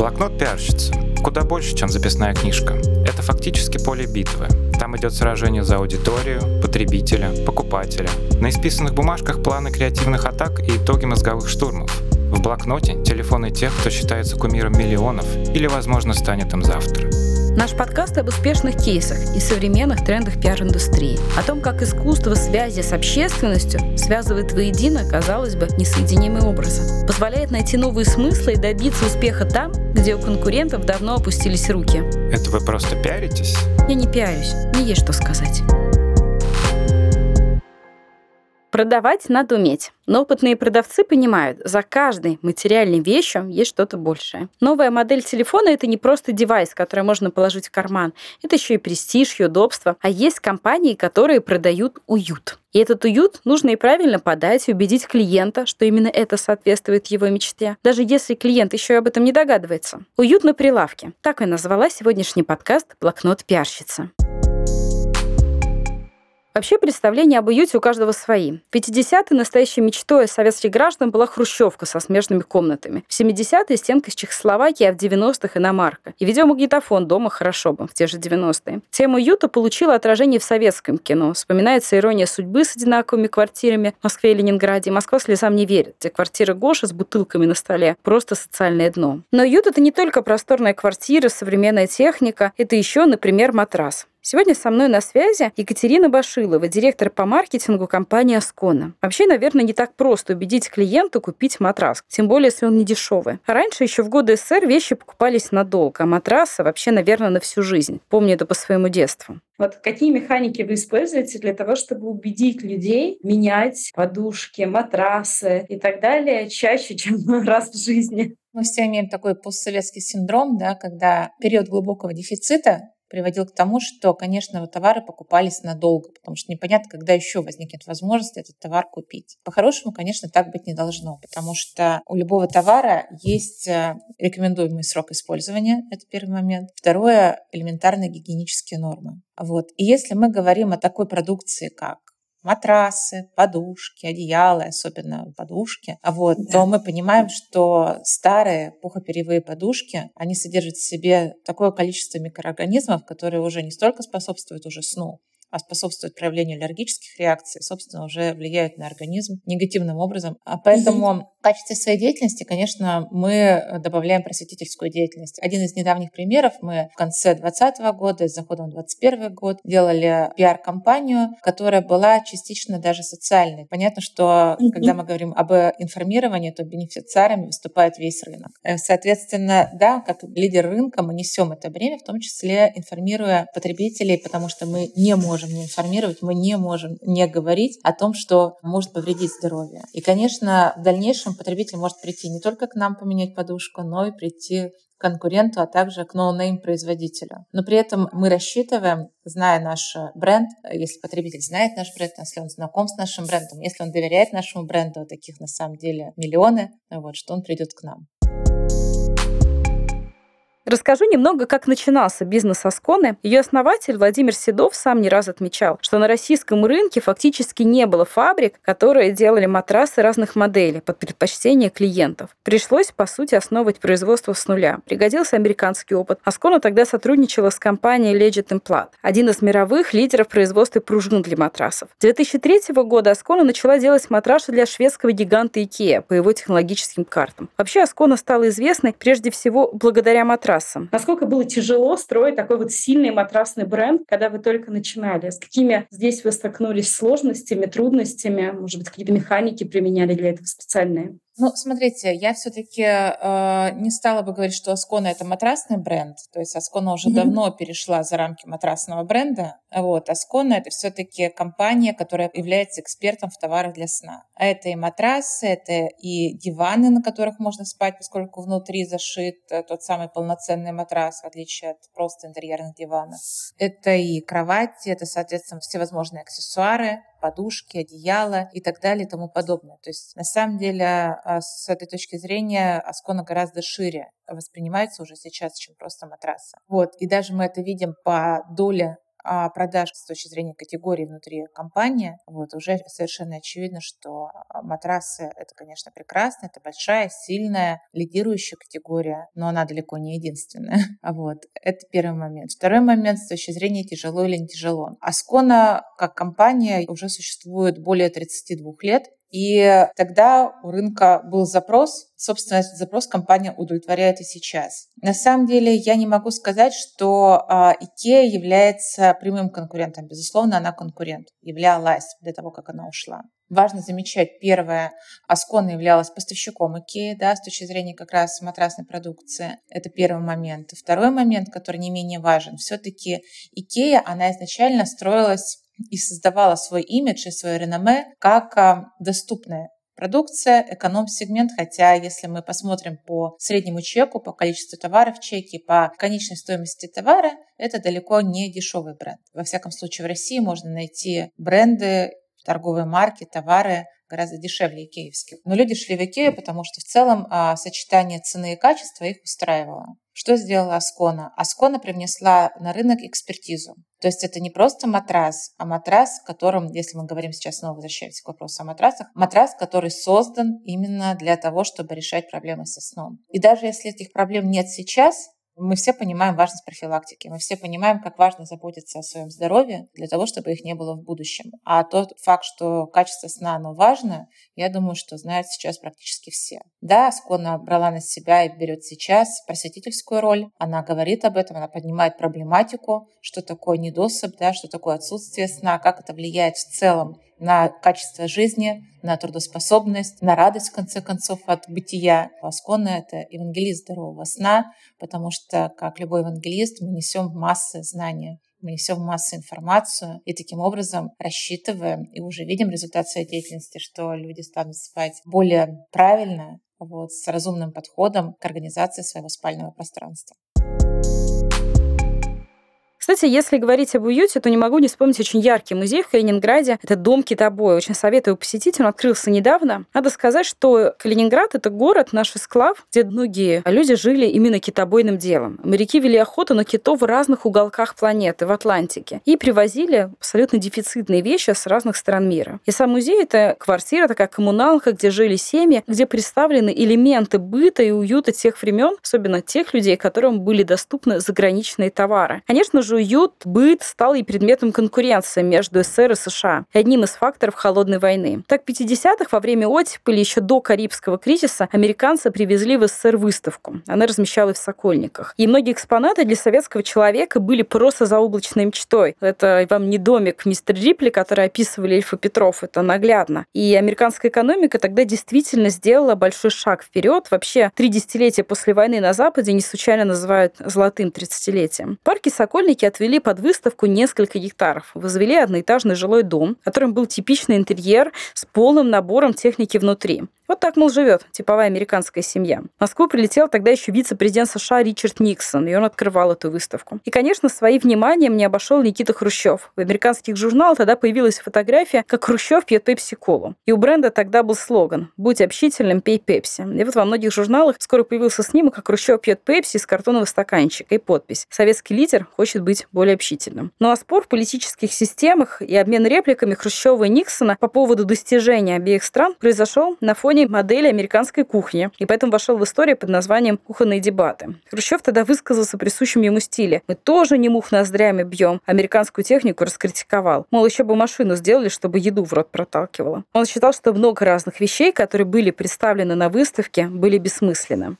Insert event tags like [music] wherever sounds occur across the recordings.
Блокнот пиарщицы. Куда больше, чем записная книжка. Это фактически поле битвы. Там идет сражение за аудиторию, потребителя, покупателя. На исписанных бумажках планы креативных атак и итоги мозговых штурмов. В блокноте телефоны тех, кто считается кумиром миллионов или, возможно, станет им завтра. Наш подкаст об успешных кейсах и современных трендах пиар-индустрии. О том, как искусство связи с общественностью связывает воедино, казалось бы, несоединимые образы. Позволяет найти новые смыслы и добиться успеха там, где у конкурентов давно опустились руки. Это вы просто пиаритесь? Я не пиарюсь, не есть что сказать. Продавать надо уметь. Но опытные продавцы понимают, за каждой материальной вещью есть что-то большее. Новая модель телефона — это не просто девайс, который можно положить в карман. Это еще и престиж, и удобство. А есть компании, которые продают уют. И этот уют нужно и правильно подать, и убедить клиента, что именно это соответствует его мечте, даже если клиент еще и об этом не догадывается. Уют на прилавке. Так я назвала сегодняшний подкаст «Блокнот пиарщицы». Вообще представления об уюте у каждого свои. В 50-е настоящей мечтой советских граждан была хрущевка со смежными комнатами. В 70-е стенка из Чехословакии, а в 90-х иномарка. И видеомагнитофон дома хорошо бы, в те же 90-е. Тема уюта получила отражение в советском кино. Вспоминается «Ирония судьбы» с одинаковыми квартирами в Москве и Ленинграде. «Москва слезам не верит», где квартира Гоши с бутылками на столе. Просто социальное дно. Но уют — это не только просторная квартира, современная техника. Это еще, например, матрас. Сегодня со мной на связи Екатерина Башилова, директор по маркетингу компании Аскона. Вообще, наверное, не так просто убедить клиента купить матрас, тем более, если он не дешевый. А раньше, еще в годы СССР, вещи покупались надолго, а матрасы вообще, наверное, на всю жизнь. Помню это по своему детству. Вот какие механики вы используете для того, чтобы убедить людей менять подушки, матрасы и так далее чаще, чем [laughs] раз в жизни? Мы все имеем такой постсоветский синдром, да, когда период глубокого дефицита приводил к тому, что, конечно, товары покупались надолго, потому что непонятно, когда еще возникнет возможность этот товар купить. По-хорошему, конечно, так быть не должно, потому что у любого товара есть э, рекомендуемый срок использования, это первый момент. Второе — элементарные гигиенические нормы. Вот. И если мы говорим о такой продукции, как матрасы, подушки, одеяла, особенно подушки, вот, да. то мы понимаем, что старые пухоперьевые подушки, они содержат в себе такое количество микроорганизмов, которые уже не столько способствуют уже сну, а способствуют проявлению аллергических реакций, собственно, уже влияют на организм негативным образом. А поэтому в качестве своей деятельности, конечно, мы добавляем просветительскую деятельность. Один из недавних примеров мы в конце 2020 года с заходом в 2021 год делали пиар-компанию, которая была частично даже социальной. Понятно, что когда мы говорим об информировании, то бенефициарами выступает весь рынок. Э, соответственно, да, как лидер рынка мы несем это бремя, в том числе информируя потребителей, потому что мы не можем можем не информировать, мы не можем не говорить о том, что может повредить здоровье. И, конечно, в дальнейшем потребитель может прийти не только к нам поменять подушку, но и прийти конкуренту, а также к no-name производителю. Но при этом мы рассчитываем, зная наш бренд, если потребитель знает наш бренд, если он знаком с нашим брендом, если он доверяет нашему бренду, таких на самом деле миллионы, вот, что он придет к нам. Расскажу немного, как начинался бизнес Асконы. Ее основатель Владимир Седов сам не раз отмечал, что на российском рынке фактически не было фабрик, которые делали матрасы разных моделей под предпочтение клиентов. Пришлось, по сути, основывать производство с нуля. Пригодился американский опыт. Аскона тогда сотрудничала с компанией Legit Implant, один из мировых лидеров производства пружин для матрасов. С 2003 года Аскона начала делать матрасы для шведского гиганта IKEA по его технологическим картам. Вообще Аскона стала известной прежде всего благодаря матрасам матрасам. Насколько было тяжело строить такой вот сильный матрасный бренд, когда вы только начинали? С какими здесь вы столкнулись сложностями, трудностями? Может быть, какие-то механики применяли для этого специальные? Ну, смотрите, я все-таки э, не стала бы говорить, что Аскона это матрасный бренд. То есть Аскона уже mm-hmm. давно перешла за рамки матрасного бренда. Вот, Аскона это все-таки компания, которая является экспертом в товарах для сна. А это и матрасы, это и диваны, на которых можно спать, поскольку внутри зашит э, тот самый полноценный матрас, в отличие от просто интерьерных диванов. Это и кровати, это, соответственно, всевозможные аксессуары, подушки, одеяла и так далее и тому подобное. То есть на самом деле а, с этой точки зрения Аскона гораздо шире воспринимается уже сейчас, чем просто матрасы. Вот. И даже мы это видим по доле а, продаж с точки зрения категории внутри компании, вот, уже совершенно очевидно, что а, матрасы — это, конечно, прекрасно, это большая, сильная, лидирующая категория, но она далеко не единственная. [laughs] Вот. Это первый момент. Второй момент с точки зрения тяжело или не тяжело. Аскона как компания уже существует более 32 лет, и тогда у рынка был запрос, собственно, этот запрос компания удовлетворяет и сейчас. На самом деле я не могу сказать, что а, IKEA является прямым конкурентом. Безусловно, она конкурент, являлась до того, как она ушла. Важно замечать, первое, Аскона являлась поставщиком IKEA, да, с точки зрения как раз матрасной продукции. Это первый момент. Второй момент, который не менее важен, все-таки IKEA, она изначально строилась и создавала свой имидж и свое реноме как а, доступная продукция, эконом-сегмент, хотя если мы посмотрим по среднему чеку, по количеству товаров в чеке, по конечной стоимости товара, это далеко не дешевый бренд. Во всяком случае, в России можно найти бренды, торговые марки, товары гораздо дешевле икеевских. Но люди шли в Икею, потому что в целом а, сочетание цены и качества их устраивало. Что сделала Аскона? Аскона привнесла на рынок экспертизу. То есть это не просто матрас, а матрас, которым, если мы говорим сейчас снова возвращаемся к вопросу о матрасах, матрас, который создан именно для того, чтобы решать проблемы со сном. И даже если этих проблем нет сейчас, мы все понимаем важность профилактики, мы все понимаем, как важно заботиться о своем здоровье для того, чтобы их не было в будущем. А тот факт, что качество сна, оно важно, я думаю, что знают сейчас практически все. Да, Скона брала на себя и берет сейчас просветительскую роль. Она говорит об этом, она поднимает проблематику, что такое недосып, да, что такое отсутствие сна, как это влияет в целом на качество жизни, на трудоспособность, на радость, в конце концов, от бытия. Аскона — это евангелист здорового сна, потому что, как любой евангелист, мы несем массы знания мы несем массу информацию и таким образом рассчитываем и уже видим результат своей деятельности, что люди станут спать более правильно, вот, с разумным подходом к организации своего спального пространства. Кстати, если говорить об уюте, то не могу не вспомнить очень яркий музей в Калининграде. Это дом китобоя. Очень советую посетить. Он открылся недавно. Надо сказать, что Калининград — это город, наш эсклав, где многие люди жили именно китобойным делом. Моряки вели охоту на китов в разных уголках планеты, в Атлантике. И привозили абсолютно дефицитные вещи с разных стран мира. И сам музей — это квартира, такая коммуналка, где жили семьи, где представлены элементы быта и уюта тех времен, особенно тех людей, которым были доступны заграничные товары. Конечно же, уют, быт стал и предметом конкуренции между СССР и США, одним из факторов холодной войны. Так, в 50-х, во время оттепели, еще до Карибского кризиса, американцы привезли в СССР выставку. Она размещалась в Сокольниках. И многие экспонаты для советского человека были просто заоблачной мечтой. Это вам не домик мистер Рипли, который описывали Эльфа Петров, это наглядно. И американская экономика тогда действительно сделала большой шаг вперед. Вообще, три десятилетия после войны на Западе не случайно называют золотым 30-летием. Парки Сокольники отвели под выставку несколько гектаров. Возвели одноэтажный жилой дом, в котором был типичный интерьер с полным набором техники внутри. Вот так, мол, живет типовая американская семья. В Москву прилетел тогда еще вице-президент США Ричард Никсон, и он открывал эту выставку. И, конечно, свои вниманием не обошел Никита Хрущев. В американских журналах тогда появилась фотография, как Хрущев пьет пепси-колу. И у бренда тогда был слоган «Будь общительным, пей пепси». И вот во многих журналах скоро появился снимок, как Хрущев пьет пепси из картонного стаканчика и подпись «Советский лидер хочет быть более общительным». Ну а спор в политических системах и обмен репликами Хрущева и Никсона по поводу достижения обеих стран произошел на фоне исследований модели американской кухни, и поэтому вошел в историю под названием «Кухонные дебаты». Хрущев тогда высказался в присущем ему стиле. «Мы тоже не мух ноздрями бьем». Американскую технику раскритиковал. Мол, еще бы машину сделали, чтобы еду в рот проталкивала. Он считал, что много разных вещей, которые были представлены на выставке, были бессмысленны.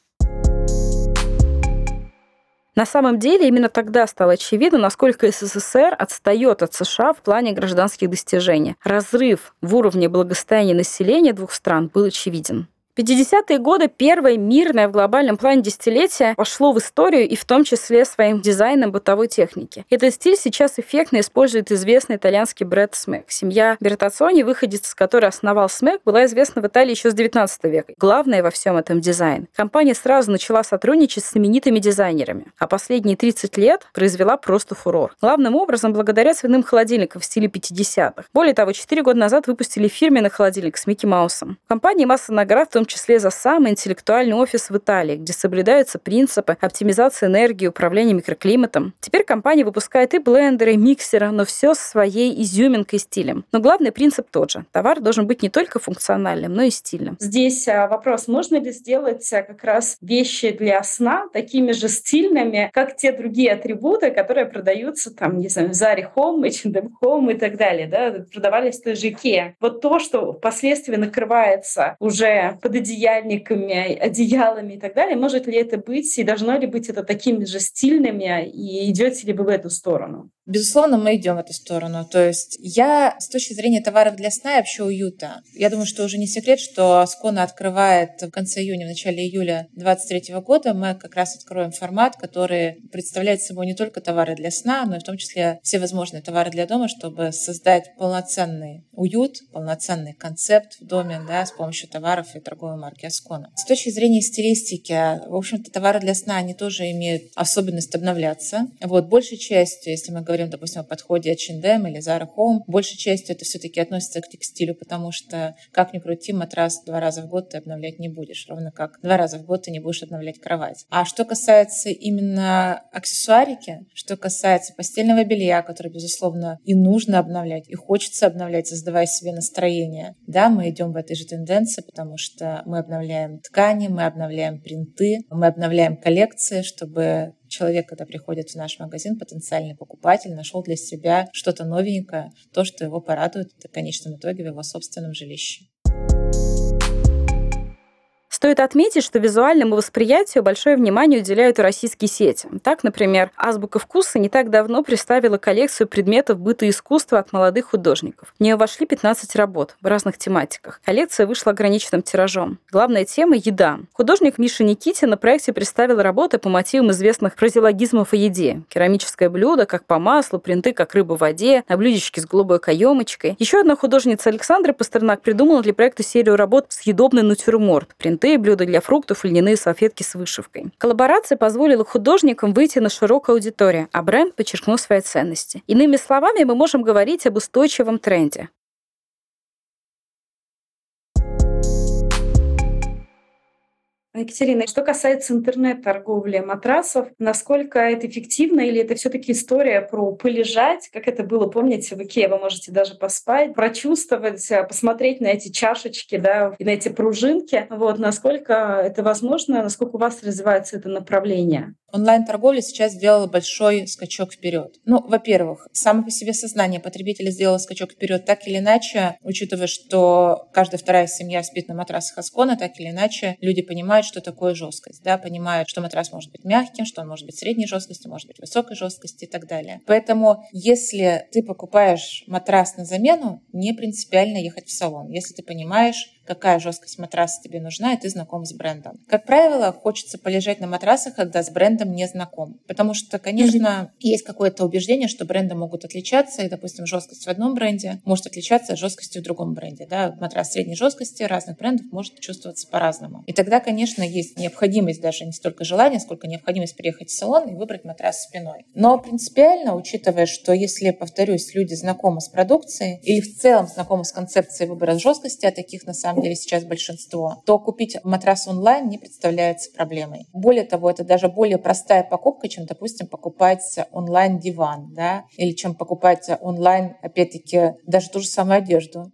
На самом деле именно тогда стало очевидно, насколько СССР отстает от США в плане гражданских достижений. Разрыв в уровне благосостояния населения двух стран был очевиден. 50-е годы первое мирное в глобальном плане десятилетие пошло в историю и в том числе своим дизайном бытовой техники. Этот стиль сейчас эффектно использует известный итальянский бренд Смек. Семья Бертацони, выходец из которой основал Смек, была известна в Италии еще с 19 века. Главное во всем этом дизайн. Компания сразу начала сотрудничать с знаменитыми дизайнерами, а последние 30 лет произвела просто фурор. Главным образом благодаря свиным холодильникам в стиле 50-х. Более того, 4 года назад выпустили фирменный холодильник с Микки Маусом. Компания масса наград, в том числе за самый интеллектуальный офис в Италии, где соблюдаются принципы оптимизации энергии, управления микроклиматом. Теперь компания выпускает и блендеры, и миксеры, но все с своей изюминкой и стилем. Но главный принцип тот же. Товар должен быть не только функциональным, но и стильным. Здесь а, вопрос, можно ли сделать а, как раз вещи для сна такими же стильными, как те другие атрибуты, которые продаются там, не знаю, в Заре Home, H&M Home и так далее, да, продавались в той же Ikea. Вот то, что впоследствии накрывается уже под одеяльниками, одеялами и так далее, может ли это быть и должно ли быть это такими же стильными, и идете ли вы в эту сторону? Безусловно, мы идем в эту сторону. То есть я с точки зрения товаров для сна и вообще уюта, я думаю, что уже не секрет, что Скона открывает в конце июня, в начале июля 2023 года, мы как раз откроем формат, который представляет собой не только товары для сна, но и в том числе все возможные товары для дома, чтобы создать полноценный уют, полноценный концепт в доме да, с помощью товаров и торговой марки Аскона. С точки зрения стилистики, в общем-то, товары для сна, они тоже имеют особенность обновляться. Вот, большей частью, если мы говорим говорим, допустим, о подходе H&M или Zara Home, большей частью это все-таки относится к текстилю, потому что, как ни крути, матрас два раза в год ты обновлять не будешь, ровно как два раза в год ты не будешь обновлять кровать. А что касается именно аксессуарики, что касается постельного белья, которое, безусловно, и нужно обновлять, и хочется обновлять, создавая себе настроение, да, мы идем в этой же тенденции, потому что мы обновляем ткани, мы обновляем принты, мы обновляем коллекции, чтобы человек, когда приходит в наш магазин, потенциальный покупатель, нашел для себя что-то новенькое, то, что его порадует в конечном итоге в его собственном жилище. Стоит отметить, что визуальному восприятию большое внимание уделяют и российские сети. Так, например, «Азбука вкуса» не так давно представила коллекцию предметов быта и искусства от молодых художников. В нее вошли 15 работ в разных тематиках. Коллекция вышла ограниченным тиражом. Главная тема – еда. Художник Миша Никитин на проекте представил работы по мотивам известных фразеологизмов о еде. Керамическое блюдо, как по маслу, принты, как рыба в воде, на блюдечке с голубой каемочкой. Еще одна художница Александра Пастернак придумала для проекта серию работ «Съедобный натюрморт». Принты золотые блюда для фруктов льняные салфетки с вышивкой. Коллаборация позволила художникам выйти на широкую аудиторию, а бренд подчеркнул свои ценности. Иными словами, мы можем говорить об устойчивом тренде. Екатерина, что касается интернет-торговли матрасов, насколько это эффективно или это все таки история про полежать, как это было, помните, в Икее вы можете даже поспать, прочувствовать, э, посмотреть на эти чашечки, да, и на эти пружинки, вот, насколько это возможно, насколько у вас развивается это направление? Онлайн-торговля сейчас сделала большой скачок вперед. Ну, во-первых, само по себе сознание потребителя сделало скачок вперед так или иначе, учитывая, что каждая вторая семья спит на матрасах Аскона, так или иначе люди понимают, что такое жесткость, да, понимают, что матрас может быть мягким, что он может быть средней жесткости, может быть высокой жесткости и так далее. Поэтому, если ты покупаешь матрас на замену, не принципиально ехать в салон. Если ты понимаешь, какая жесткость матраса тебе нужна, и ты знаком с брендом. Как правило, хочется полежать на матрасах, когда с брендом не знаком. Потому что, конечно, есть какое-то убеждение, что бренды могут отличаться, и, допустим, жесткость в одном бренде может отличаться от жесткости в другом бренде. Да? Матрас средней жесткости разных брендов может чувствоваться по-разному. И тогда, конечно, есть необходимость, даже не столько желания, сколько необходимость приехать в салон и выбрать матрас спиной. Но принципиально, учитывая, что если, повторюсь, люди знакомы с продукцией или в целом знакомы с концепцией выбора жесткости, а таких на самом деле сейчас большинство, то купить матрас онлайн не представляется проблемой. Более того, это даже более простая покупка, чем, допустим, покупать онлайн диван, да, или чем покупать онлайн, опять-таки, даже ту же самую одежду.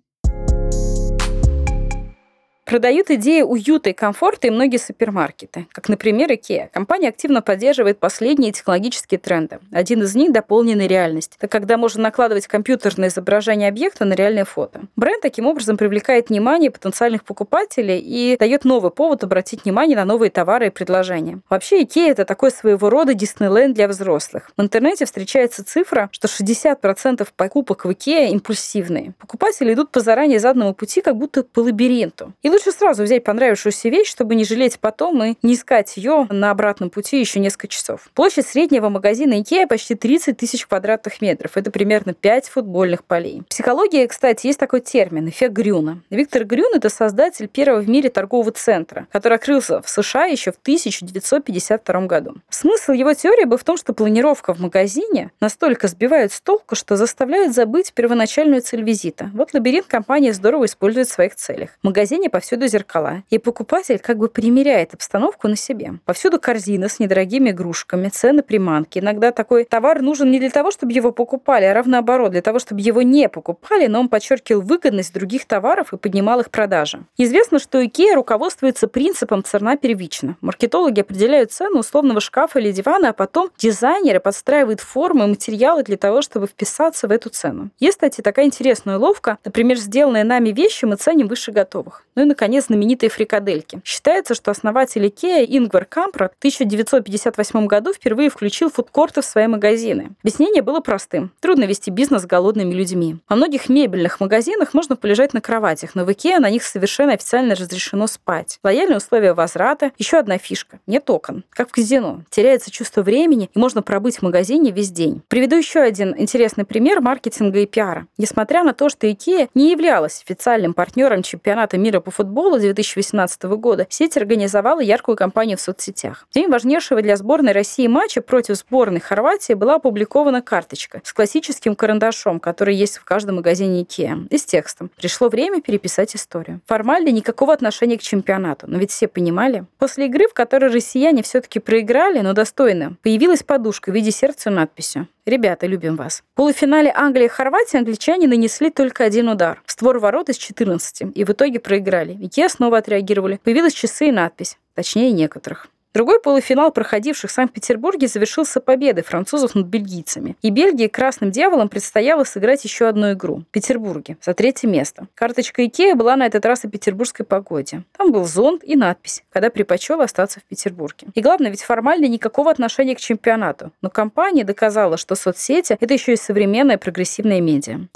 Продают идеи уюта и комфорта и многие супермаркеты, как, например, IKEA. Компания активно поддерживает последние технологические тренды. Один из них — дополненная реальность. Это когда можно накладывать компьютерное изображение объекта на реальное фото. Бренд таким образом привлекает внимание потенциальных покупателей и дает новый повод обратить внимание на новые товары и предложения. Вообще, IKEA — это такой своего рода Диснейленд для взрослых. В интернете встречается цифра, что 60% покупок в IKEA импульсивные. Покупатели идут по заранее заданному пути, как будто по лабиринту. И лучше сразу взять понравившуюся вещь, чтобы не жалеть потом и не искать ее на обратном пути еще несколько часов. Площадь среднего магазина IKEA почти 30 тысяч квадратных метров. Это примерно 5 футбольных полей. В психологии, кстати, есть такой термин – эффект Грюна. Виктор Грюн – это создатель первого в мире торгового центра, который открылся в США еще в 1952 году. Смысл его теории был в том, что планировка в магазине настолько сбивает с толку, что заставляет забыть первоначальную цель визита. Вот лабиринт компания здорово использует в своих целях. В магазине по повсюду зеркала, и покупатель как бы примеряет обстановку на себе. Повсюду корзины с недорогими игрушками, цены приманки. Иногда такой товар нужен не для того, чтобы его покупали, а равно для того, чтобы его не покупали, но он подчеркивал выгодность других товаров и поднимал их продажи. Известно, что IKEA руководствуется принципом цена первична. Маркетологи определяют цену условного шкафа или дивана, а потом дизайнеры подстраивают формы и материалы для того, чтобы вписаться в эту цену. Есть, кстати, такая интересная уловка. Например, сделанные нами вещи мы ценим выше готовых. Ну и, наконец, знаменитые фрикадельки. Считается, что основатель IKEA Ингвар Кампрат в 1958 году впервые включил фудкорты в свои магазины. Объяснение было простым. Трудно вести бизнес с голодными людьми. Во многих мебельных магазинах можно полежать на кроватях, но в IKEA на них совершенно официально разрешено спать. Лояльные условия возврата. Еще одна фишка. Нет окон. Как в казино. Теряется чувство времени, и можно пробыть в магазине весь день. Приведу еще один интересный пример маркетинга и пиара. Несмотря на то, что IKEA не являлась официальным партнером чемпионата мира по футболу 2018 года, сеть организовала яркую кампанию в соцсетях. В день важнейшего для сборной России матча против сборной Хорватии была опубликована карточка с классическим карандашом, который есть в каждом магазине IKEA, и с текстом «Пришло время переписать историю». Формально никакого отношения к чемпионату, но ведь все понимали. После игры, в которой россияне все-таки проиграли, но достойно, появилась подушка в виде сердца надписью Ребята, любим вас. В полуфинале Англии и Хорватии англичане нанесли только один удар. В створ ворот из 14. И в итоге проиграли. Икеа снова отреагировали. Появилась часы и надпись. Точнее, некоторых. Другой полуфинал проходивших в Санкт-Петербурге завершился победой французов над бельгийцами. И Бельгии красным дьяволам предстояло сыграть еще одну игру в Петербурге за третье место. Карточка Икея была на этот раз о петербургской погоде. Там был зонт и надпись, когда предпочел остаться в Петербурге. И главное, ведь формально никакого отношения к чемпионату. Но компания доказала, что соцсети – это еще и современная прогрессивная медиа.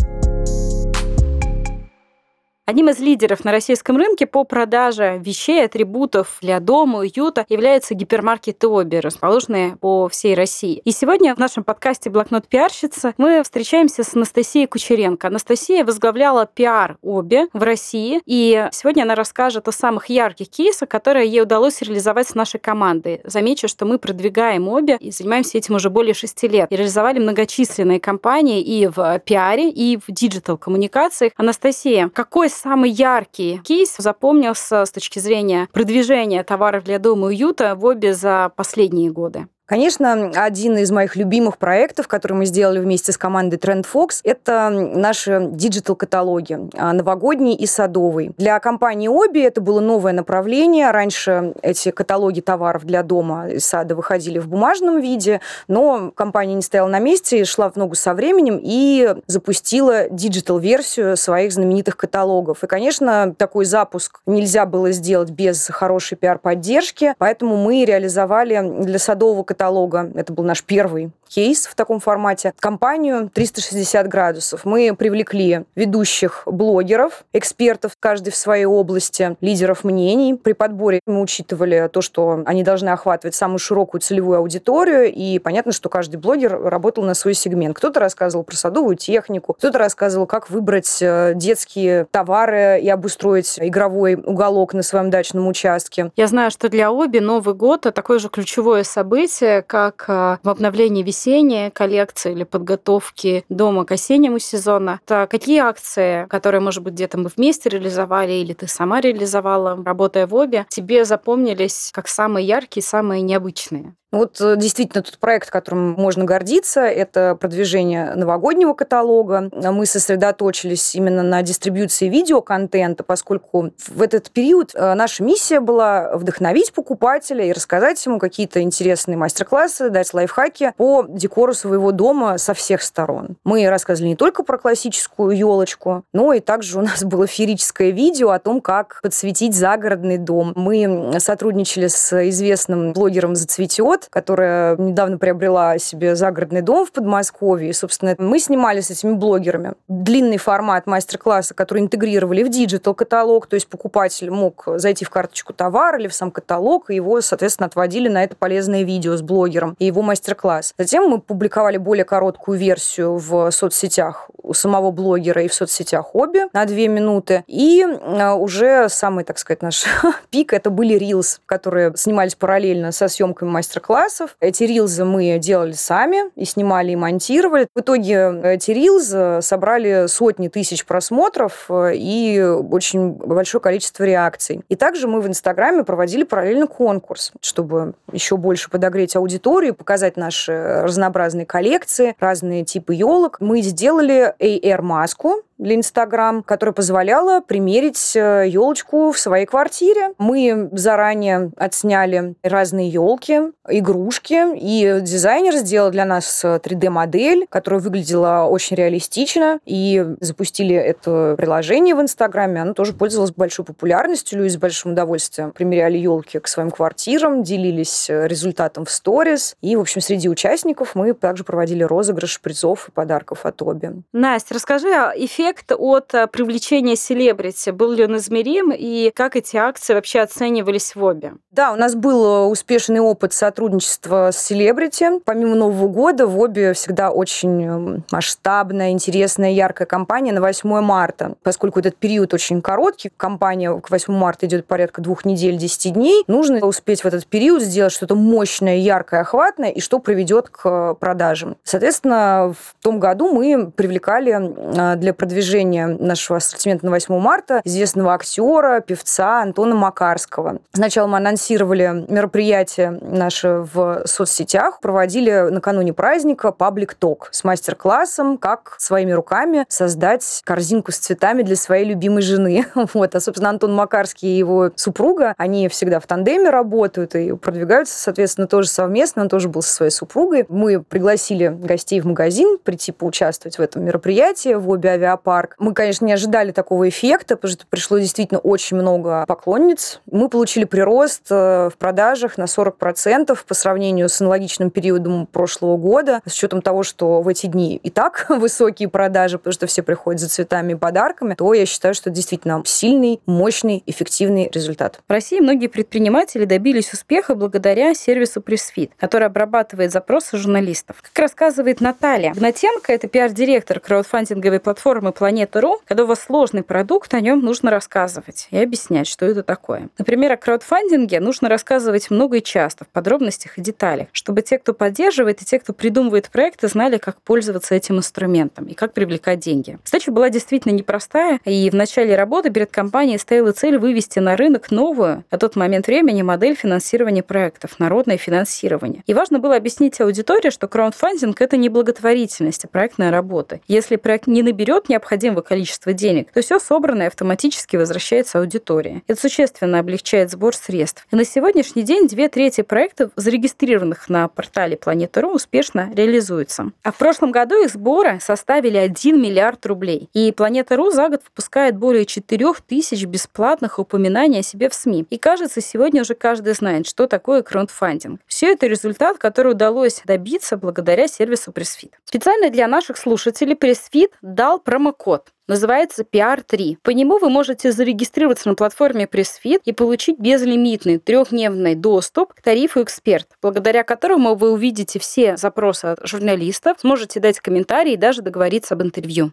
Одним из лидеров на российском рынке по продаже вещей, атрибутов для дома, уюта является гипермаркет Оби, расположенный по всей России. И сегодня в нашем подкасте «Блокнот пиарщица» мы встречаемся с Анастасией Кучеренко. Анастасия возглавляла пиар Оби в России, и сегодня она расскажет о самых ярких кейсах, которые ей удалось реализовать с нашей командой. Замечу, что мы продвигаем Оби и занимаемся этим уже более шести лет. И реализовали многочисленные компании и в пиаре, и в диджитал-коммуникациях. Анастасия, какой самый яркий кейс запомнился с точки зрения продвижения товаров для дома и уюта в обе за последние годы? Конечно, один из моих любимых проектов, который мы сделали вместе с командой Trend Fox, это наши digital-каталоги, а, новогодний и садовый. Для компании Оби это было новое направление. Раньше эти каталоги товаров для дома и сада выходили в бумажном виде, но компания не стояла на месте шла в ногу со временем и запустила digital-версию своих знаменитых каталогов. И, конечно, такой запуск нельзя было сделать без хорошей пиар-поддержки, поэтому мы реализовали для садового каталога каталога. Это был наш первый кейс в таком формате. Компанию 360 градусов. Мы привлекли ведущих блогеров, экспертов, каждый в своей области, лидеров мнений. При подборе мы учитывали то, что они должны охватывать самую широкую целевую аудиторию, и понятно, что каждый блогер работал на свой сегмент. Кто-то рассказывал про садовую технику, кто-то рассказывал, как выбрать э, детские товары и обустроить игровой уголок на своем дачном участке. Я знаю, что для Оби Новый год – такое же ключевое событие, как э, в обновлении весенней коллекции или подготовке дома к осеннему сезону. Это какие акции, которые, может быть, где-то мы вместе реализовали или ты сама реализовала, работая в обе, тебе запомнились как самые яркие, самые необычные? Вот э, действительно тот проект, которым можно гордиться, это продвижение новогоднего каталога. Мы сосредоточились именно на дистрибьюции видеоконтента, поскольку в этот период э, наша миссия была вдохновить покупателя и рассказать ему какие-то интересные мастер-классы, дать лайфхаки по декору своего дома со всех сторон. Мы рассказывали не только про классическую елочку, но и также у нас было феерическое видео о том, как подсветить загородный дом. Мы сотрудничали с известным блогером «Зацветет», год, которая недавно приобрела себе загородный дом в Подмосковье. И, собственно, мы снимали с этими блогерами длинный формат мастер-класса, который интегрировали в digital-каталог, то есть покупатель мог зайти в карточку товара или в сам каталог, и его, соответственно, отводили на это полезное видео с блогером и его мастер-класс. Затем мы публиковали более короткую версию в соцсетях у самого блогера и в соцсетях обе на две минуты. И а, уже самый, так сказать, наш [laughs] пик, это были рилс, которые снимались параллельно со съемками мастер-класса мастер-классов. Эти рилзы мы делали сами и снимали, и монтировали. В итоге эти рилзы собрали сотни тысяч просмотров э, и очень большое количество реакций. И также мы в Инстаграме проводили параллельно конкурс, чтобы еще больше подогреть аудиторию, показать наши разнообразные коллекции, разные типы елок. Мы сделали AR-маску, для Инстаграм, которая позволяла примерить елочку э, в своей квартире. Мы заранее отсняли разные елки, игрушки, и дизайнер сделал для нас 3D-модель, которая выглядела очень реалистично, и запустили это приложение в Инстаграме. Оно тоже пользовалось большой популярностью. Люди с большим удовольствием примеряли елки к своим квартирам, делились результатом в сторис. И, в общем, среди участников мы также проводили розыгрыш призов и подарков от Оби. Настя, расскажи, а эффект эффект от э, привлечения селебрити? Был ли он измерим? И как эти акции вообще оценивались в обе? Да, у нас был э, успешный опыт сотрудничества с селебрити. Помимо Нового года в обе всегда очень эм, масштабная, интересная, яркая кампания на 8 марта. Поскольку этот период очень короткий, кампания к 8 марта идет порядка двух недель, 10 дней, нужно успеть в этот период сделать что-то мощное, яркое, охватное, и что приведет к продажам. Соответственно, в том году мы привлекали э, для продвижения продвижения нашего ассортимента на 8 марта известного актера, певца Антона Макарского. Сначала мы анонсировали мероприятие наше в соцсетях, проводили накануне праздника паблик ток с мастер-классом, как своими руками создать корзинку с цветами для своей любимой жены. [laughs] Вот. А, собственно, Антон Макарский и его супруга, они всегда в тандеме работают и продвигаются, соответственно, тоже совместно. Он тоже был со своей супругой. Мы пригласили гостей в магазин прийти поучаствовать в этом мероприятии в обе авиапарке парк. Мы, конечно, не ожидали такого эффекта, потому что пришло действительно очень много поклонниц. Мы получили прирост э, в продажах на 40% по сравнению с аналогичным периодом прошлого года, с учетом того, что в эти дни и так [laughs] высокие продажи, потому что все приходят за цветами и подарками, то я считаю, что действительно сильный, мощный, эффективный результат. В России многие предприниматели добились успеха благодаря сервису PressFit, который обрабатывает запросы журналистов. Как рассказывает Наталья Гнатенко, это пиар-директор краудфандинговой платформы Планета.ру, когда у вас сложный продукт, о нем нужно рассказывать и объяснять, что это такое. Например, о краудфандинге нужно рассказывать много и часто, в подробностях и деталях, чтобы те, кто поддерживает, и те, кто придумывает проекты, знали, как пользоваться этим инструментом и как привлекать деньги. Задача была действительно непростая, и в начале работы перед компанией стояла цель вывести на рынок новую, на тот момент времени, модель финансирования проектов, народное финансирование. И важно было объяснить аудитории, что краудфандинг — это не благотворительность, а проектная работа. Если проект не наберет необходимых необходимого количества денег, то все собранное автоматически возвращается аудитории. Это существенно облегчает сбор средств. И на сегодняшний день две трети проектов, зарегистрированных на портале Планета.ру, успешно реализуются. А в прошлом году их сборы составили 1 миллиард рублей. И Планета.ру за год выпускает более 4 тысяч бесплатных упоминаний о себе в СМИ. И кажется, сегодня уже каждый знает, что такое краундфандинг. Все это результат, который удалось добиться благодаря сервису PressFit. Специально для наших слушателей PressFit дал промокод код называется PR3. По нему вы можете зарегистрироваться на платформе PressFit и получить безлимитный трехдневный доступ к тарифу «Эксперт», благодаря которому вы увидите все запросы от журналистов, сможете дать комментарии и даже договориться об интервью.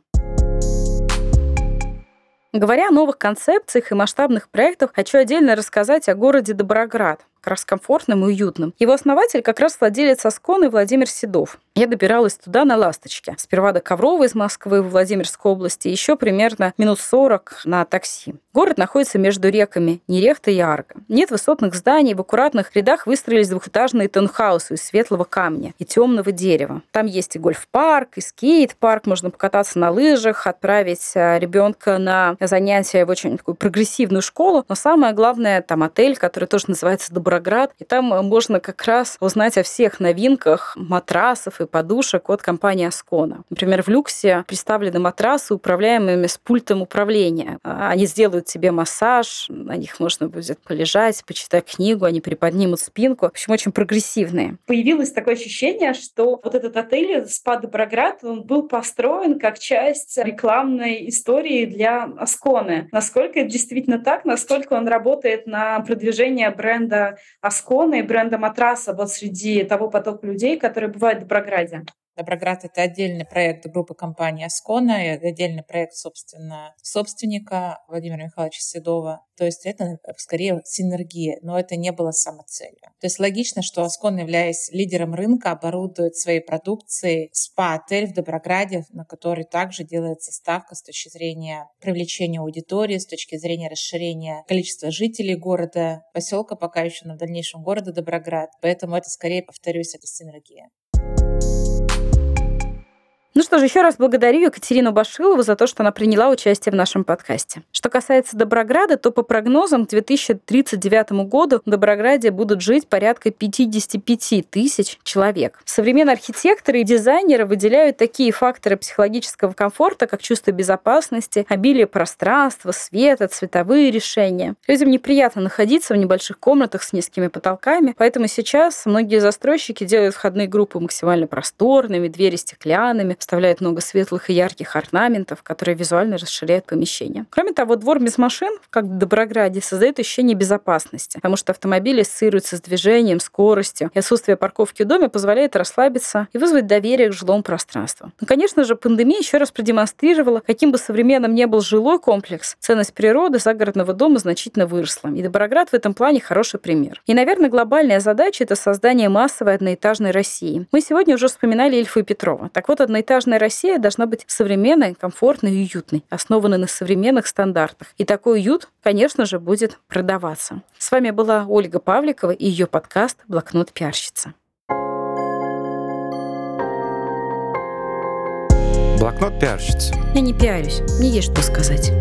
Говоря о новых концепциях и масштабных проектах, хочу отдельно рассказать о городе Доброград, как раз комфортным и уютным. Его основатель как раз владелец Асконы Владимир Седов. Я добиралась туда на «Ласточке». Сперва до Коврова из Москвы в Владимирской области, еще примерно минут 40 на такси. Город находится между реками Нерехта и Арга. Нет высотных зданий, в аккуратных рядах выстроились двухэтажные таунхаусы из светлого камня и темного дерева. Там есть и гольф-парк, и скейт-парк, можно покататься на лыжах, отправить э, ребенка на занятия в очень такую прогрессивную школу. Но самое главное, там отель, который тоже называется Доброград, и там можно как раз узнать о всех новинках матрасов и подушек от компании Аскона. Например, в люксе представлены матрасы, управляемыми с пультом управления. Они сделают тебе массаж, на них можно будет полежать, почитать книгу, они приподнимут спинку. В общем, очень прогрессивные. Появилось такое ощущение, что вот этот отель «Спа Доброград» он был построен как часть рекламной истории для Асконы. Насколько это действительно так, насколько он работает на продвижение бренда Асконы и бренда матраса вот среди того потока людей, которые бывают в Доброграде? Доброград — это отдельный проект группы компании «Аскона», и отдельный проект, собственно, собственника Владимира Михайловича Седова. То есть это скорее синергия, но это не было самоцелью. То есть логично, что Аскон, являясь лидером рынка, оборудует своей продукцией спа-отель в Доброграде, на который также делается ставка с точки зрения привлечения аудитории, с точки зрения расширения количества жителей города, поселка пока еще, в дальнейшем города Доброград. Поэтому это скорее, повторюсь, это синергия. Ну что ж, еще раз благодарю Екатерину Башилову за то, что она приняла участие в нашем подкасте. Что касается Доброграда, то по прогнозам к 2039 году в Доброграде будут жить порядка 55 тысяч человек. Современные архитекторы и дизайнеры выделяют такие факторы психологического комфорта, как чувство безопасности, обилие пространства, света, цветовые решения. Людям неприятно находиться в небольших комнатах с низкими потолками, поэтому сейчас многие застройщики делают входные группы максимально просторными, двери стеклянными, вставляют много светлых и ярких орнаментов, которые визуально расширяют помещение. Кроме того, двор без машин, как в Доброграде, создает ощущение безопасности, потому что автомобили ассоциируются с движением, скоростью, и отсутствие парковки в доме позволяет расслабиться и вызвать доверие к жилому пространству. Ну, конечно же, пандемия еще раз продемонстрировала, каким бы современным ни был жилой комплекс, ценность природы загородного дома значительно выросла. И Доброград в этом плане хороший пример. И, наверное, глобальная задача – это создание массовой одноэтажной России. Мы сегодня уже вспоминали Ильфа и Петрова. Так вот, одноэтажная Двухэтажная Россия должна быть современной, комфортной и уютной, основанной на современных стандартах. И такой уют, конечно же, будет продаваться. С вами была Ольга Павликова и ее подкаст «Блокнот пиарщица». Блокнот пиарщицы. Я не пиарюсь, мне есть что сказать.